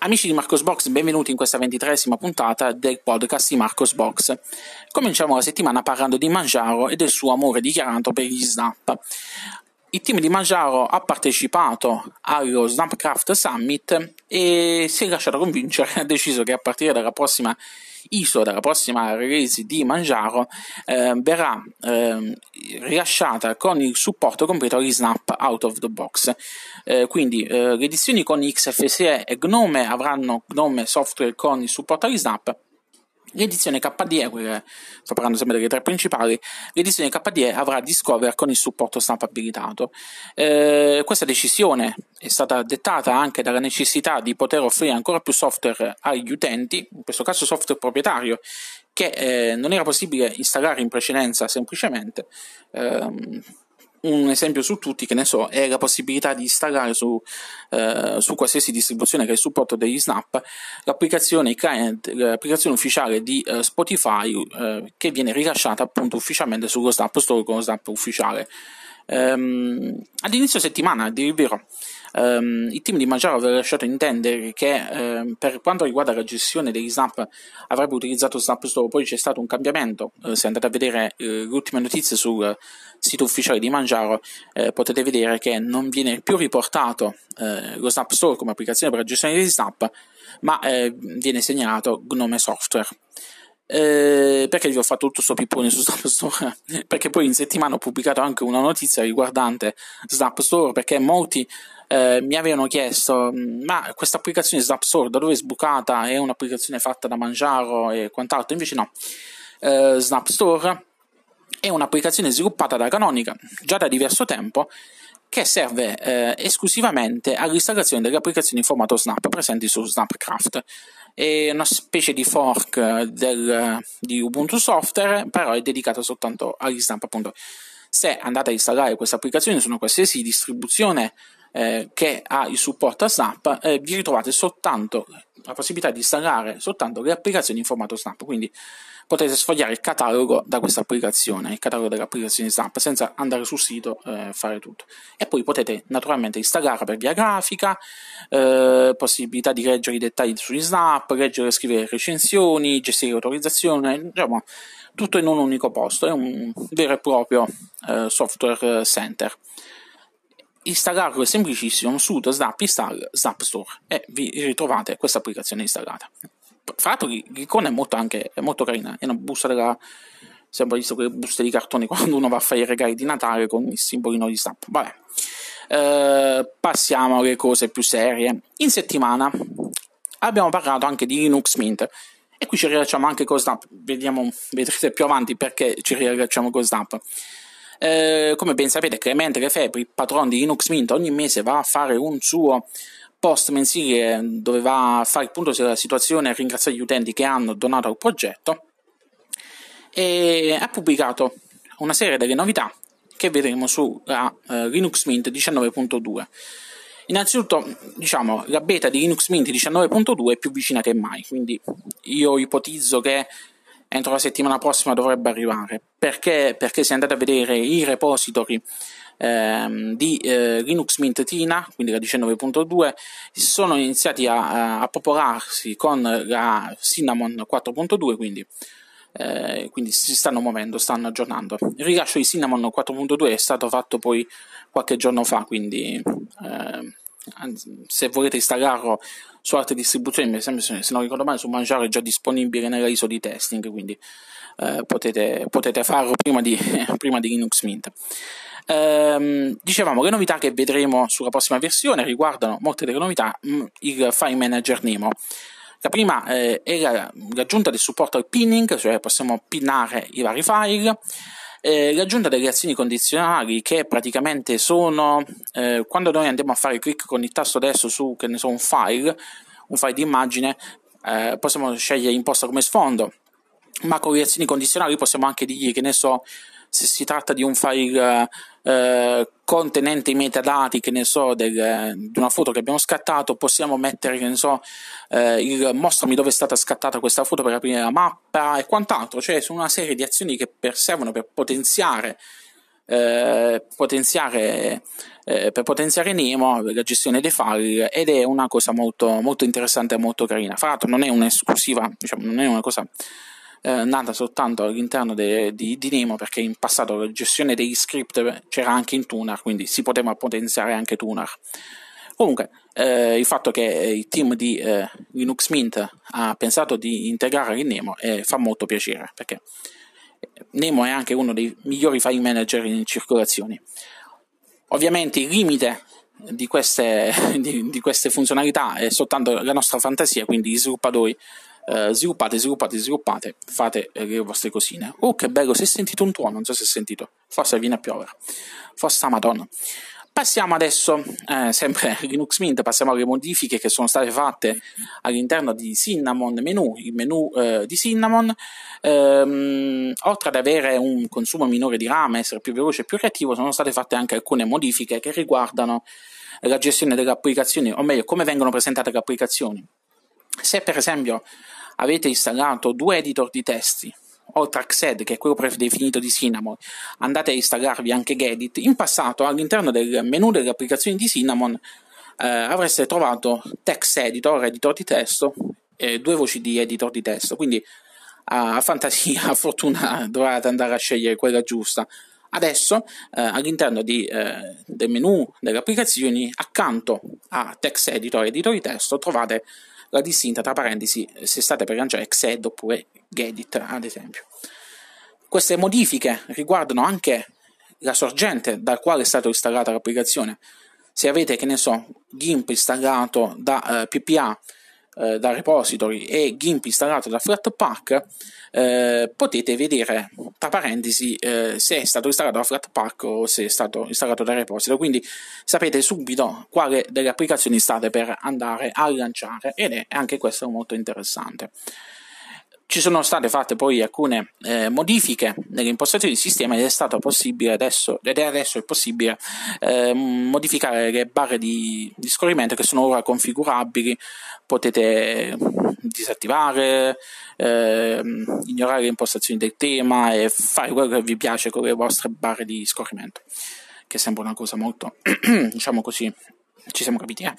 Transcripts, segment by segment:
Amici di Marcos Box, benvenuti in questa ventitresima puntata del podcast di Marcos Box. Cominciamo la settimana parlando di Mangiaro e del suo amore dichiarato per gli snap. Il team di Mangiaro ha partecipato allo Snapcraft Summit e si è lasciato convincere, ha deciso che a partire dalla prossima ISO dalla prossima release di Mangiaro eh, verrà eh, rilasciata con il supporto completo agli snap out of the box. Eh, quindi eh, le edizioni con XFSE e Gnome avranno Gnome software con il supporto agli snap L'edizione KDE, quelle, sto parlando sempre delle tre principali, l'edizione KDE avrà Discover con il supporto stampa abilitato. Eh, questa decisione è stata dettata anche dalla necessità di poter offrire ancora più software agli utenti, in questo caso software proprietario, che eh, non era possibile installare in precedenza semplicemente. Eh, un esempio su tutti, che ne so, è la possibilità di installare su, eh, su qualsiasi distribuzione che ha il supporto degli Snap l'applicazione, client, l'applicazione ufficiale di eh, Spotify eh, che viene rilasciata appunto ufficialmente sullo Snap Store con lo Snap ufficiale. Um, ad inizio settimana, a dire il vero, um, il team di Mangiaro aveva lasciato intendere che um, per quanto riguarda la gestione degli snap avrebbe utilizzato Snap Store, poi c'è stato un cambiamento. Uh, se andate a vedere uh, le ultime notizie sul sito ufficiale di Mangiaro, uh, potete vedere che non viene più riportato lo Snap Store come applicazione per la gestione degli snap, ma viene segnalato Gnome Software. Eh, perché vi ho fatto tutto questo pippone su Snap Store? perché poi in settimana ho pubblicato anche una notizia riguardante Snap Store perché molti eh, mi avevano chiesto ma questa applicazione Snap Store da dove è sbucata? È un'applicazione fatta da Mangiaro e quant'altro? Invece no. Eh, Snap Store è un'applicazione sviluppata da Canonica già da diverso tempo che serve eh, esclusivamente all'installazione delle applicazioni in formato Snap presenti su Snapcraft è una specie di fork del, di Ubuntu Software, però è dedicata soltanto agli Snap. Appunto, se andate a installare questa applicazione su una qualsiasi distribuzione eh, che ha il supporto a Snap, eh, vi ritrovate soltanto la possibilità di installare soltanto le applicazioni in formato Snap. Quindi potete sfogliare il catalogo da questa applicazione, il catalogo delle applicazioni Snap, senza andare sul sito e eh, fare tutto. E poi potete naturalmente installarla per via grafica, eh, possibilità di leggere i dettagli sugli Snap, leggere e scrivere recensioni, gestire l'autorizzazione, diciamo tutto in un unico posto, è un vero e proprio eh, software center. Installarlo è semplicissimo, su Snap Install Snap Store e vi ritrovate questa applicazione installata fra l'altro l'icona è molto, anche, è molto carina, è una busta della... Sembra visto quelle buste di cartone quando uno va a fare i regali di Natale con il simbolino di stampa. Vabbè. Eh, passiamo alle cose più serie. In settimana abbiamo parlato anche di Linux Mint e qui ci rilasciamo anche con Snap. Vediamo, vedrete più avanti perché ci rilasciamo con Snap. Eh, come ben sapete, Clemente Lefebvre, il patron di Linux Mint, ogni mese va a fare un suo post mensile dove va a fare il punto della situazione e ringraziare gli utenti che hanno donato al progetto e ha pubblicato una serie delle novità che vedremo su uh, Linux Mint 19.2. Innanzitutto, diciamo, la beta di Linux Mint 19.2 è più vicina che mai, quindi io ipotizzo che entro la settimana prossima dovrebbe arrivare. Perché? Perché se andate a vedere i repository ehm, di eh, Linux Mint Tina, quindi la 19.2, sono iniziati a, a popolarsi con la Cinnamon 4.2, quindi, eh, quindi si stanno muovendo, stanno aggiornando. Il rilascio di Cinnamon 4.2 è stato fatto poi qualche giorno fa, quindi eh, se volete installarlo su altre distribuzioni, se non ricordo male, su Mangiare è già disponibile nella ISO di testing, quindi eh, potete, potete, farlo prima di, prima di Linux Mint. Ehm, dicevamo, le novità che vedremo sulla prossima versione riguardano molte delle novità mm, il file manager Nemo. La prima eh, è la, l'aggiunta del supporto al pinning, cioè possiamo pinnare i vari file. Eh, l'aggiunta delle azioni condizionali che praticamente sono eh, quando noi andiamo a fare clic con il tasto destro su che ne so, un file, un file di immagine, eh, possiamo scegliere imposta come sfondo, ma con le azioni condizionali possiamo anche dirgli che ne so se si tratta di un file eh, contenente i metadati, che ne so, del, di una foto che abbiamo scattato, possiamo mettere, che ne so, eh, il mostrami dove è stata scattata questa foto per aprire la mappa e quant'altro, cioè sono una serie di azioni che servono per potenziare eh, potenziare, eh, per potenziare Nemo la gestione dei file ed è una cosa molto, molto interessante e molto carina. Fra l'altro non è un'esclusiva, diciamo, non è una cosa eh, nata soltanto all'interno de, di, di, Nemo perché in passato la gestione degli script c'era anche in Tuner, quindi si poteva potenziare anche Tuner. Comunque, eh, il fatto che il team di eh, Linux Mint ha pensato di integrare il Nemo eh, fa molto piacere perché Nemo è anche uno dei migliori file manager in circolazione. Ovviamente il limite di queste, di, di queste funzionalità è soltanto la nostra fantasia, quindi gli sviluppatori Uh, sviluppate, sviluppate, sviluppate, fate eh, le vostre cosine. Oh, che bello! Si è sentito un tuono, non so se è sentito. Forse viene a piovere. Forse a Madonna. Passiamo adesso, eh, sempre Linux Mint, passiamo alle modifiche che sono state fatte all'interno di Cinnamon menu, il menu eh, di Cinnamon. Ehm, oltre ad avere un consumo minore di RAM, essere più veloce e più reattivo, sono state fatte anche alcune modifiche che riguardano la gestione delle applicazioni, o meglio, come vengono presentate le applicazioni. Se per esempio avete installato due editor di testi oltre a Xed, che è quello predefinito di Cinnamon, andate a installarvi anche Gedit, in passato all'interno del menu delle applicazioni di Cinnamon eh, avreste trovato text editor, editor di testo, e due voci di editor di testo, quindi a fantasia, a fortuna dovete andare a scegliere quella giusta. Adesso eh, all'interno di, eh, del menu delle applicazioni, accanto a text editor editor di testo, trovate la distinta tra parentesi se state per lanciare Xed oppure Gedit, ad esempio. Queste modifiche riguardano anche la sorgente dal quale è stata installata l'applicazione. Se avete, che ne so, GIMP installato da eh, PPA, eh, da repository e GIMP installato da Flatpak, eh, potete vedere tra parentesi eh, se è stato installato da Flatpak o se è stato installato da repository. Quindi sapete subito quale delle applicazioni state per andare a lanciare ed è anche questo molto interessante. Ci sono state fatte poi alcune eh, modifiche nelle impostazioni del sistema ed è stato possibile adesso, ed è adesso possibile eh, modificare le barre di, di, scorrimento che sono ora configurabili, potete disattivare, eh, ignorare le impostazioni del tema e fare quello che vi piace con le vostre barre di scorrimento, che sembra una cosa molto, diciamo così, ci siamo capiti, eh?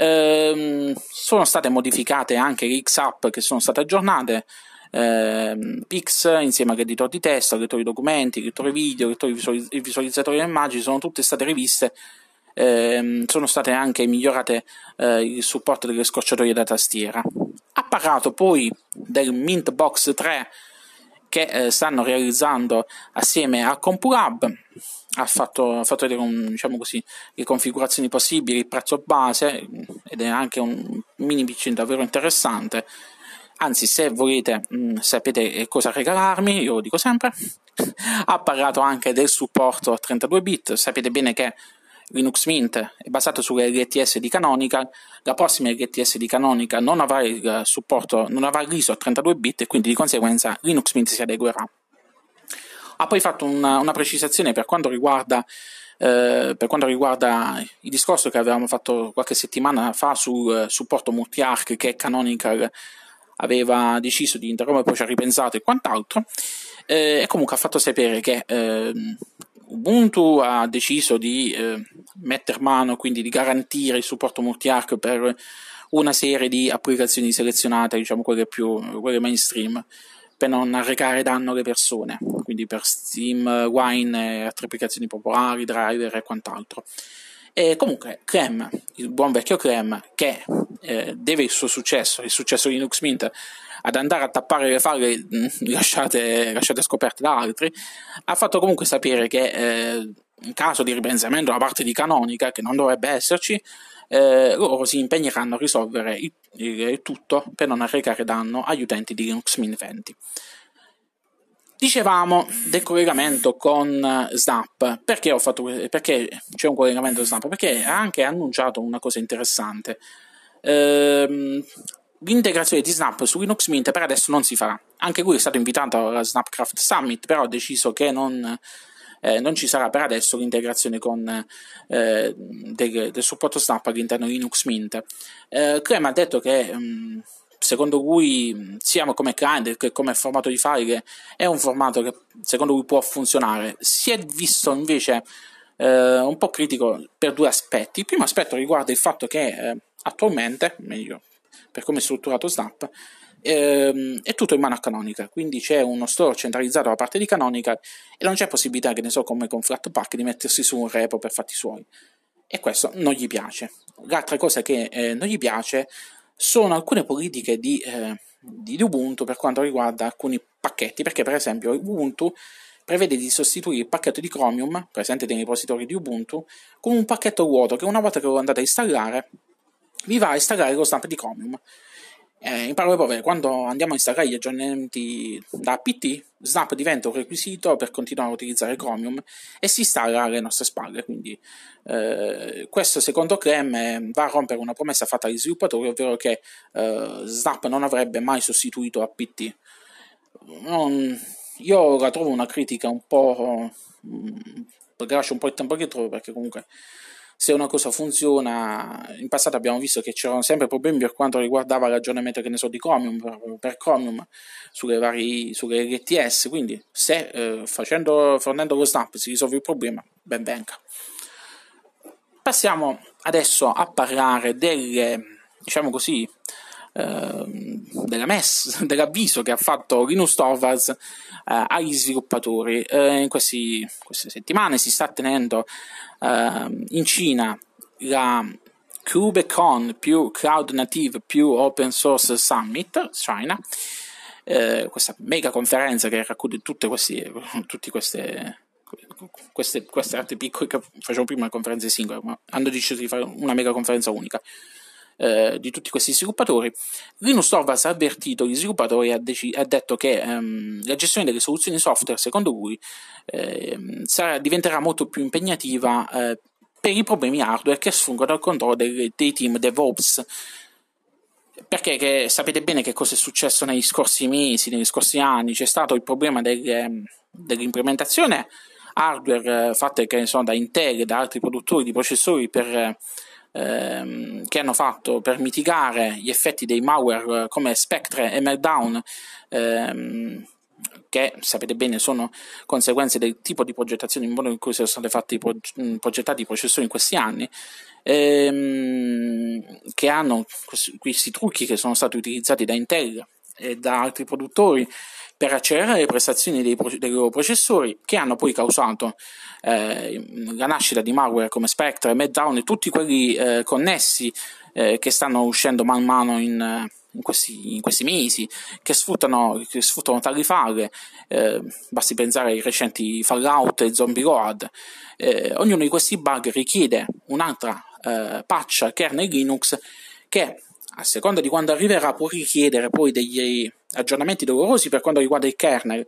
Ehm, sono state modificate anche le X-App che sono state aggiornate. Ehm, Pix insieme all'editor di testo, all'editor di documenti, all'editor video, all'editor visualizz- visualizzatore di immagini sono tutte state riviste. Ehm, sono state anche migliorate eh, il supporto delle scorciatoie da tastiera. Ha parlato poi del Mint Box 3 che eh, stanno realizzando assieme a CompuLab ha fatto, ha fatto un, diciamo così, le configurazioni possibili, il prezzo base ed è anche un mini PC davvero interessante. Anzi, se volete, mh, mm, sapete cosa regalarmi, io lo dico sempre. ha parlato anche del supporto a 32 bit, sapete bene che Linux Mint è basato sulle LTS di Canonical, la prossima LTS di Canonical non avrà il supporto, non avrà l'ISO a 32 bit e quindi di conseguenza Linux Mint si adeguerà. Ha poi fatto una, una precisazione per quanto riguarda eh, per quanto riguarda il discorso che avevamo fatto qualche settimana fa sul supporto multi-arc che Canonical aveva deciso di interrompere, poi ci ha ripensato e quant'altro, eh, e comunque ha fatto sapere che eh, Ubuntu ha deciso di eh, mettere mano, quindi di garantire il supporto multi-arc per una serie di applicazioni selezionate, diciamo quelle più quelle mainstream per non arrecare danno alle persone, quindi per Steam, Wine, altre applicazioni popolari, driver e quant'altro. E comunque Clem, il buon vecchio Clem, che eh, deve il suo successo, il successo di Linux Mint, ad andare a tappare le falle mm, lasciate, lasciate scoperte da altri, ha fatto comunque sapere che eh, in caso di ripensamento da parte di Canonica, che non dovrebbe esserci, eh, loro si impegneranno a risolvere il, il, tutto per non arrecare danno agli utenti di Linux Mint 20. Dicevamo del collegamento con Snap, perché, fatto, perché c'è un collegamento Snap? Perché ha anche annunciato una cosa interessante. Ehm, l'integrazione di Snap su Linux Mint per adesso non si farà. Anche lui è stato invitato alla Snapcraft Summit, però ha deciso che non, eh, non ci sarà per adesso l'integrazione con, eh, del, del, supporto Snap all'interno di Linux Mint. Eh, Clem ha detto che mh, mm, secondo cui sia come client che come formato di file è un formato che secondo lui può funzionare. Si è visto invece eh, un po' critico per due aspetti. Il primo aspetto riguarda il fatto che eh, attualmente, meglio per come è strutturato Snap, ehm, è tutto in mano a Canonica, quindi c'è uno store centralizzato da parte di Canonica e non c'è possibilità, che ne so, come con Flatpak, di mettersi su un repo per fatti suoi. E questo non gli piace. L'altra cosa che eh, non gli piace sono alcune politiche di, eh, di Ubuntu per quanto riguarda alcuni pacchetti, perché per esempio Ubuntu prevede di sostituire il pacchetto di Chromium presente nei repositori di Ubuntu con un pacchetto vuoto che una volta che lo andate a installare vi va a installare lo stamp di Chromium. Eh, in parole povere, quando andiamo a installare gli aggiornamenti da apt, Snap diventa un requisito per continuare a utilizzare Chromium e si installa alle nostre spalle. Quindi, eh, questo secondo Clem va a rompere una promessa fatta agli sviluppatori, ovvero che eh, Snap non avrebbe mai sostituito apt. Non, io la trovo una critica un po'. Mh, mm, lascio un po' il tempo che trovo perché comunque se una cosa funziona, in passato abbiamo visto che c'erano sempre problemi per quanto riguardava l'aggiornamento che ne so di Chromium per, per Chromium sulle varie sulle LTS, quindi se eh, facendo, fornendo lo snap si risolve il problema, ben venga. Passiamo adesso a parlare delle, diciamo così, Ehm, della MES, dell'avviso che ha fatto Linus Torvalds eh, agli sviluppatori. Eh, in questi, queste settimane si sta tenendo ehm, in Cina la KubeCon più Cloud Native più Open Source Summit China. Eh, questa mega conferenza che racchiude tutte, questi, tutte queste, queste, queste altre piccole che facciamo prima conferenze singole, ma hanno deciso di fare una mega conferenza unica eh, di tutti questi sviluppatori, Linus Torvalds ha avvertito gli sviluppatori e ha, dec- ha detto che ehm, la gestione delle soluzioni software, secondo lui, ehm, sarà, diventerà molto più impegnativa eh, per i problemi hardware che sfuggono al controllo dei, dei team DevOps. Perché che, sapete bene che cosa è successo negli scorsi mesi, negli scorsi anni, c'è stato il problema del, dell'implementazione hardware eh, fatte che sono da Intel e da altri produttori di processori per ehm, che hanno fatto per mitigare gli effetti dei malware eh, come Spectre e Meltdown, ehm, che sapete bene sono conseguenze del tipo di progettazione in modo in cui sono stati fatti mm, progettati i processori in questi anni, ehm, che hanno questi trucchi che sono stati utilizzati da Intel e da altri produttori per accelerare le prestazioni dei, dei loro processori che hanno poi causato eh, la nascita di malware come Spectre, Meltdown e tutti quelli eh, connessi eh, che stanno uscendo man mano in, in, questi, in questi, mesi, che sfruttano, che sfruttano tali falle, eh, basti pensare ai recenti Fallout e Zombie Road. Eh, ognuno di questi bug richiede un'altra eh, patch kernel Linux che a seconda di quando arriverà può richiedere poi degli aggiornamenti dolorosi per quanto riguarda il kernel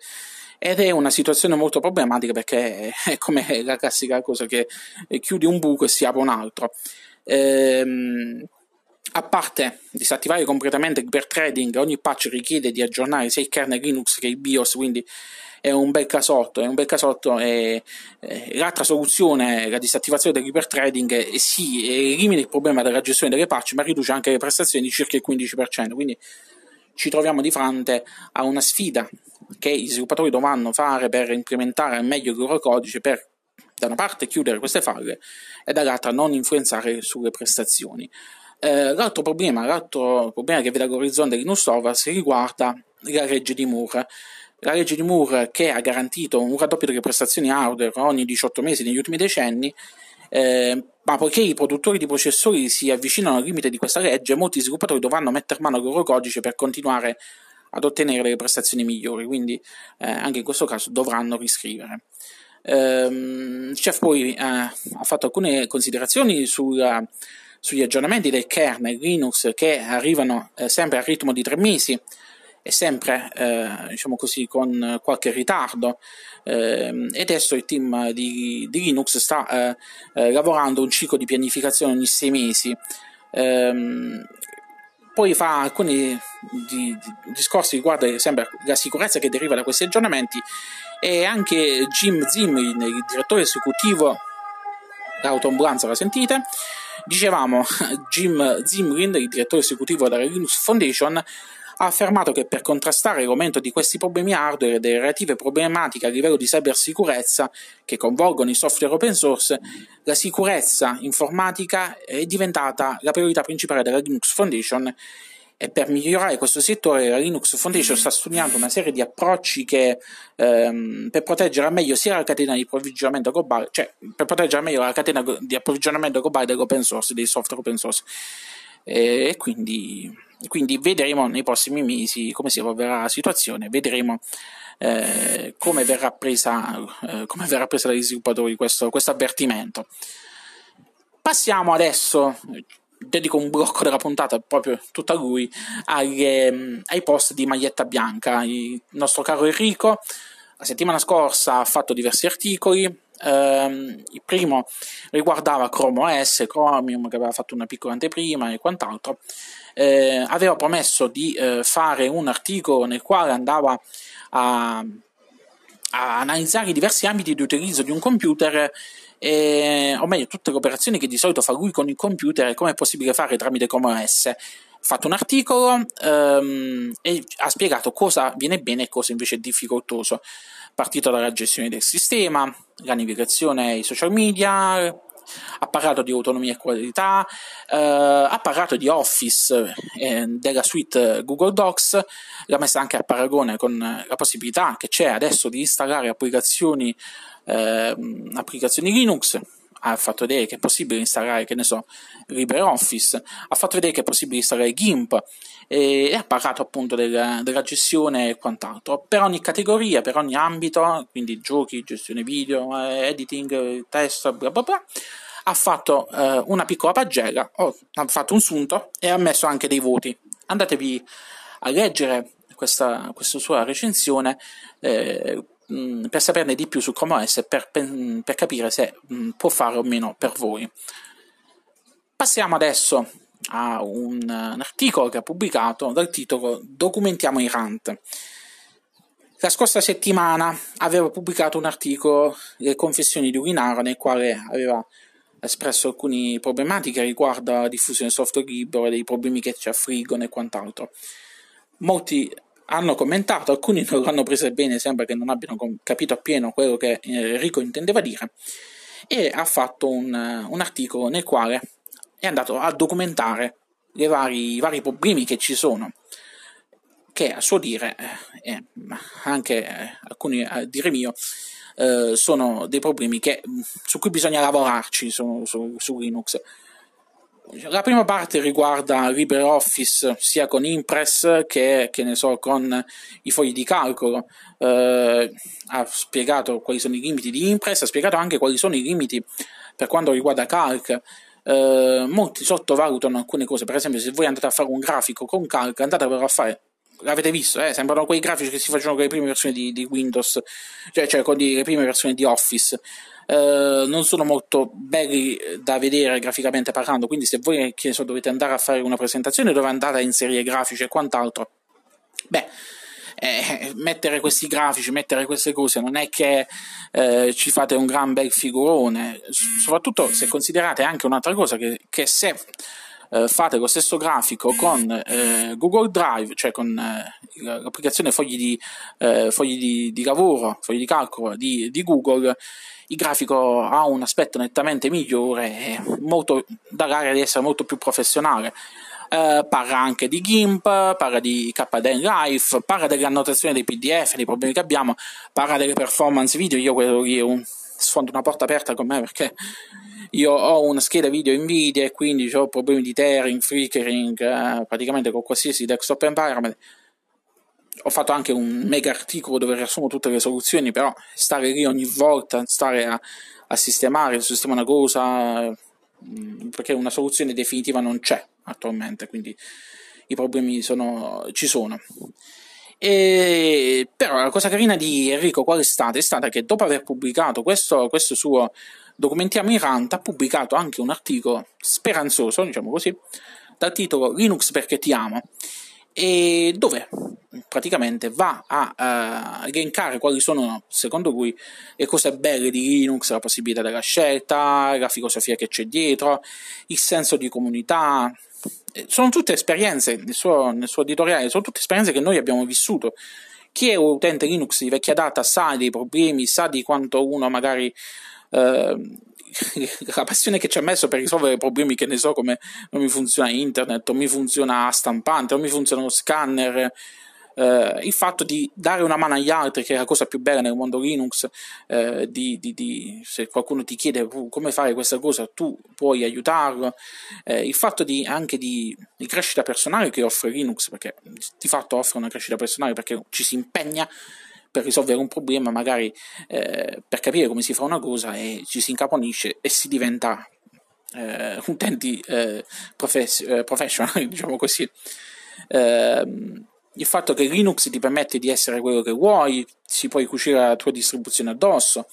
ed è una situazione molto problematica perché è come la classica cosa che chiudi un buco e si apre un altro. Ehm, a parte disattivare completamente il pair trading, ogni patch richiede di aggiornare sia il kernel Linux che il BIOS, quindi è un bel casotto, è un bel casotto e, e l'altra soluzione, la disattivazione dell'ipertrading, eh, sì, elimina il problema della gestione delle patch, ma riduce anche le prestazioni di circa il 15%, quindi ci troviamo di fronte a una sfida che gli sviluppatori dovranno fare per implementare al meglio il loro codice per da una parte chiudere queste falle e dall'altra non influenzare sulle prestazioni. Eh, l'altro, problema, l'altro problema che vede all'orizzonte di Linux Torvalds riguarda la legge di Moore. La legge di Moore che ha garantito un raddoppio delle prestazioni hardware ogni 18 mesi negli ultimi decenni, eh, ma poiché i produttori di processori si avvicinano al limite di questa legge, molti sviluppatori dovranno mettere mano al loro codice per continuare ad ottenere delle prestazioni migliori, quindi eh, anche in questo caso dovranno riscrivere. Um, Chef poi uh, ha fatto alcune considerazioni sulla, sugli aggiornamenti del kernel Linux che arrivano uh, sempre a ritmo di tre mesi e sempre uh, diciamo così con qualche ritardo. Ehm, e adesso il team di, di Linux sta lavorando un ciclo di pianificazione ogni sei mesi. Um, poi fa alcuni di, di discorsi riguardo sempre la sicurezza che deriva da questi aggiornamenti e anche Jim Zimri, il direttore esecutivo dell'autoambulanza, la sentite, Dicevamo, Jim Zimrin, il direttore esecutivo della Linux Foundation, ha affermato che per contrastare l'aumento di questi problemi hardware e delle relative problematiche a livello di cybersicurezza che coinvolgono i software open source, la sicurezza informatica è diventata la priorità principale della Linux Foundation e per migliorare questo settore la Linux Foundation sta studiando una serie di approcci che ehm, per proteggere al meglio sia la catena di approvvigionamento globale, cioè per proteggere al meglio la catena di approvvigionamento globale dell'open source, dei software open source. E quindi, quindi vedremo nei prossimi mesi come si evolverà la situazione, vedremo eh, come, verrà presa, eh, come verrà presa dagli sviluppatori questo, questo avvertimento. Passiamo adesso, dedico un blocco della puntata proprio tutta a lui, alle, ai post di Maglietta Bianca. Il nostro caro Enrico la settimana scorsa ha fatto diversi articoli. Ehm, il primo riguardava Chrome OS, Chromium che aveva fatto una piccola anteprima e quant'altro. Eh, aveva promesso di eh, fare un articolo nel quale andava a, a analizzare i diversi ambiti di utilizzo di un computer e, o meglio tutte le operazioni che di solito fa lui con il computer e come è possibile fare tramite Chrome OS. Ha fatto un articolo um, e ha spiegato cosa viene bene e cosa invece è difficoltoso, partito dalla gestione del sistema, la navigazione ai social media, ha parlato di autonomia e qualità, eh, ha parlato di Office eh, della suite Google Docs, l'ha messa anche a paragone con la possibilità che c'è adesso di installare applicazioni eh, applicazioni Linux, ha fatto vedere che è possibile installare, che ne so, LibreOffice, ha fatto vedere che è possibile installare GIMP e, ha parlato appunto della, della, gestione e quant'altro. Per ogni categoria, per ogni ambito, quindi giochi, gestione video, eh, editing, test, bla bla bla, ha fatto eh, una piccola pagella, oh, ha fatto un sunto e ha messo anche dei voti. Andatevi a leggere questa, questa sua recensione. Eh, Mm, per saperne di più su Chrome OS per, per capire se mh, mm, può fare o meno per voi. Passiamo adesso a un, un articolo che ha pubblicato dal titolo Documentiamo i rant. La scorsa settimana aveva pubblicato un articolo, Le confessioni di Urinaro, nel quale aveva espresso alcune problematiche riguardo alla diffusione del software libero dei problemi che ci affliggono e quant'altro. Molti hanno commentato, alcuni non l'hanno presa bene, sembra che non abbiano capito appieno quello che eh, Enrico intendeva dire, e ha fatto un, un articolo nel quale è andato a documentare vari, i vari problemi che ci sono, che a suo dire, eh, anche eh, alcuni a dire mio, eh, sono dei problemi che, su cui bisogna lavorarci su, su, su Linux la prima parte riguarda LibreOffice sia con Impress che, che ne so, con i fogli di calcolo. Eh, ha spiegato quali sono i limiti di Impress, ha spiegato anche quali sono i limiti per quanto riguarda Calc. Eh, molti sottovalutano alcune cose, per esempio, se voi andate a fare un grafico con Calc, andate a fare l'avete visto, eh? sembrano quei grafici che si facevano con le prime versioni di, di Windows, cioè, cioè con le prime versioni di Office. Eh, non sono molto belli da vedere graficamente parlando, quindi se voi so, dovete andare a fare una presentazione dove andate a inserire grafici e quant'altro, beh, eh, mettere questi grafici, mettere queste cose, non è che eh, ci fate un gran bel figurone, soprattutto se considerate anche un'altra cosa, che, che se eh, fate lo stesso grafico con eh, Google Drive, cioè con eh, l'applicazione fogli, di, eh, fogli di, di, lavoro, fogli di calcolo di, di Google, il grafico ha un aspetto nettamente migliore e molto, dà l'aria di essere molto più professionale. Uh, parla anche di GIMP, parla di KDN Life, parla delle annotazioni dei PDF, dei problemi che abbiamo, parla delle performance video. Io quello lì un, sfondo una porta aperta con me perché io ho una scheda video Nvidia e quindi ho problemi di tearing, flickering, uh, praticamente con qualsiasi desktop environment ho fatto anche un mega articolo dove riassumo tutte le soluzioni, però stare lì ogni volta, stare a, a sistemare, a sistemare una cosa, mm, perché una soluzione definitiva non c'è attualmente, quindi i problemi sono, ci sono. E, però la cosa carina di Enrico qual è stata? È stata che dopo aver pubblicato questo, questo suo Documentiamo in Rant ha pubblicato anche un articolo speranzoso, diciamo così, dal titolo Linux perché ti amo e dove praticamente va a uh, elencare quali sono, secondo lui, le cose belle di Linux, la possibilità della scelta, la filosofia che c'è dietro, il senso di comunità. Sono tutte esperienze, nel suo, nel suo editoriale, sono tutte esperienze che noi abbiamo vissuto. Chi è utente Linux di vecchia data sa dei problemi, sa di quanto uno magari uh, la passione che ci ha messo per risolvere problemi che ne so come non mi funziona internet, non mi funziona stampante, non mi funziona lo scanner, eh, il fatto di dare una mano agli altri, che è la cosa più bella nel mondo Linux, eh, di, di, di, se qualcuno ti chiede uh, come fare questa cosa, tu puoi aiutarlo, eh, il fatto anche di, crescita personale che offre Linux, perché di fatto offre una crescita personale perché ci si impegna per risolvere un problema, magari eh, per capire come si fa una cosa e ci si incaponisce e si diventa eh, utenti eh, profes- eh, professional, diciamo così. Ehm, il fatto che Linux ti permette di essere quello che vuoi, si puoi cucire la tua distribuzione addosso,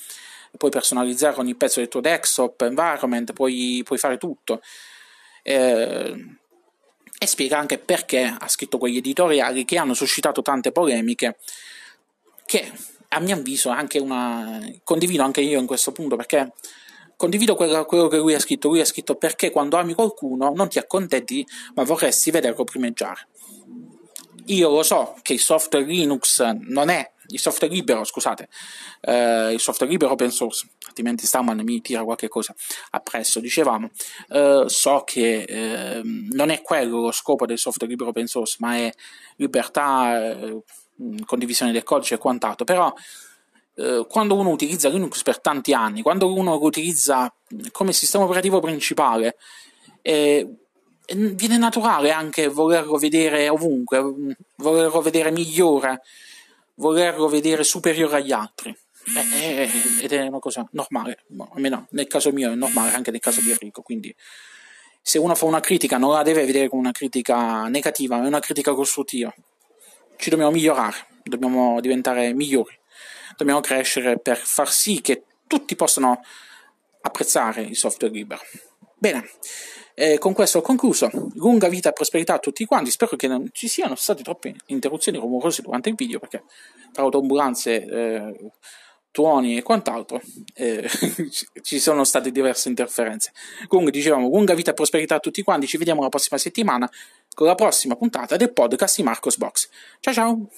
puoi personalizzare ogni pezzo del tuo desktop, environment, puoi, puoi fare tutto. Eh, e spiega anche perché ha scritto quegli editoriali che hanno suscitato tante polemiche che a mio avviso anche una condivido anche io in questo punto perché condivido quello, quello, che lui ha scritto. Lui ha scritto perché quando ami qualcuno non ti accontenti ma vorresti vederlo primeggiare. Io lo so che il software Linux non è il software libero, scusate, eh, il software libero open source, altrimenti Starman mi tira qualche cosa appresso, dicevamo, eh, so che eh, non è quello lo scopo del software libero open source, ma è libertà, eh, condivisione del codice e quant'altro, però eh, quando uno utilizza Linux per tanti anni, quando uno lo utilizza come sistema operativo principale, eh, viene naturale anche volerlo vedere ovunque, volerlo vedere migliore, volerlo vedere superiore agli altri. Ed è una cosa normale, almeno nel caso mio è normale, anche nel caso di Enrico. Quindi, se uno fa una critica, non la deve vedere come una critica negativa, ma è una critica costruttiva. Ci dobbiamo migliorare, dobbiamo diventare migliori, dobbiamo crescere per far sì che tutti possano apprezzare il software libero. Bene. Eh, con questo ho concluso. Lunga vita e prosperità a tutti quanti. Spero che non ci siano state troppe interruzioni rumorose durante il video perché tra autoambulanze, eh, tuoni e quant'altro eh, ci sono state diverse interferenze. Comunque dicevamo lunga vita e prosperità a tutti quanti. Ci vediamo la prossima settimana con la prossima puntata del podcast di Marcos Box. Ciao ciao!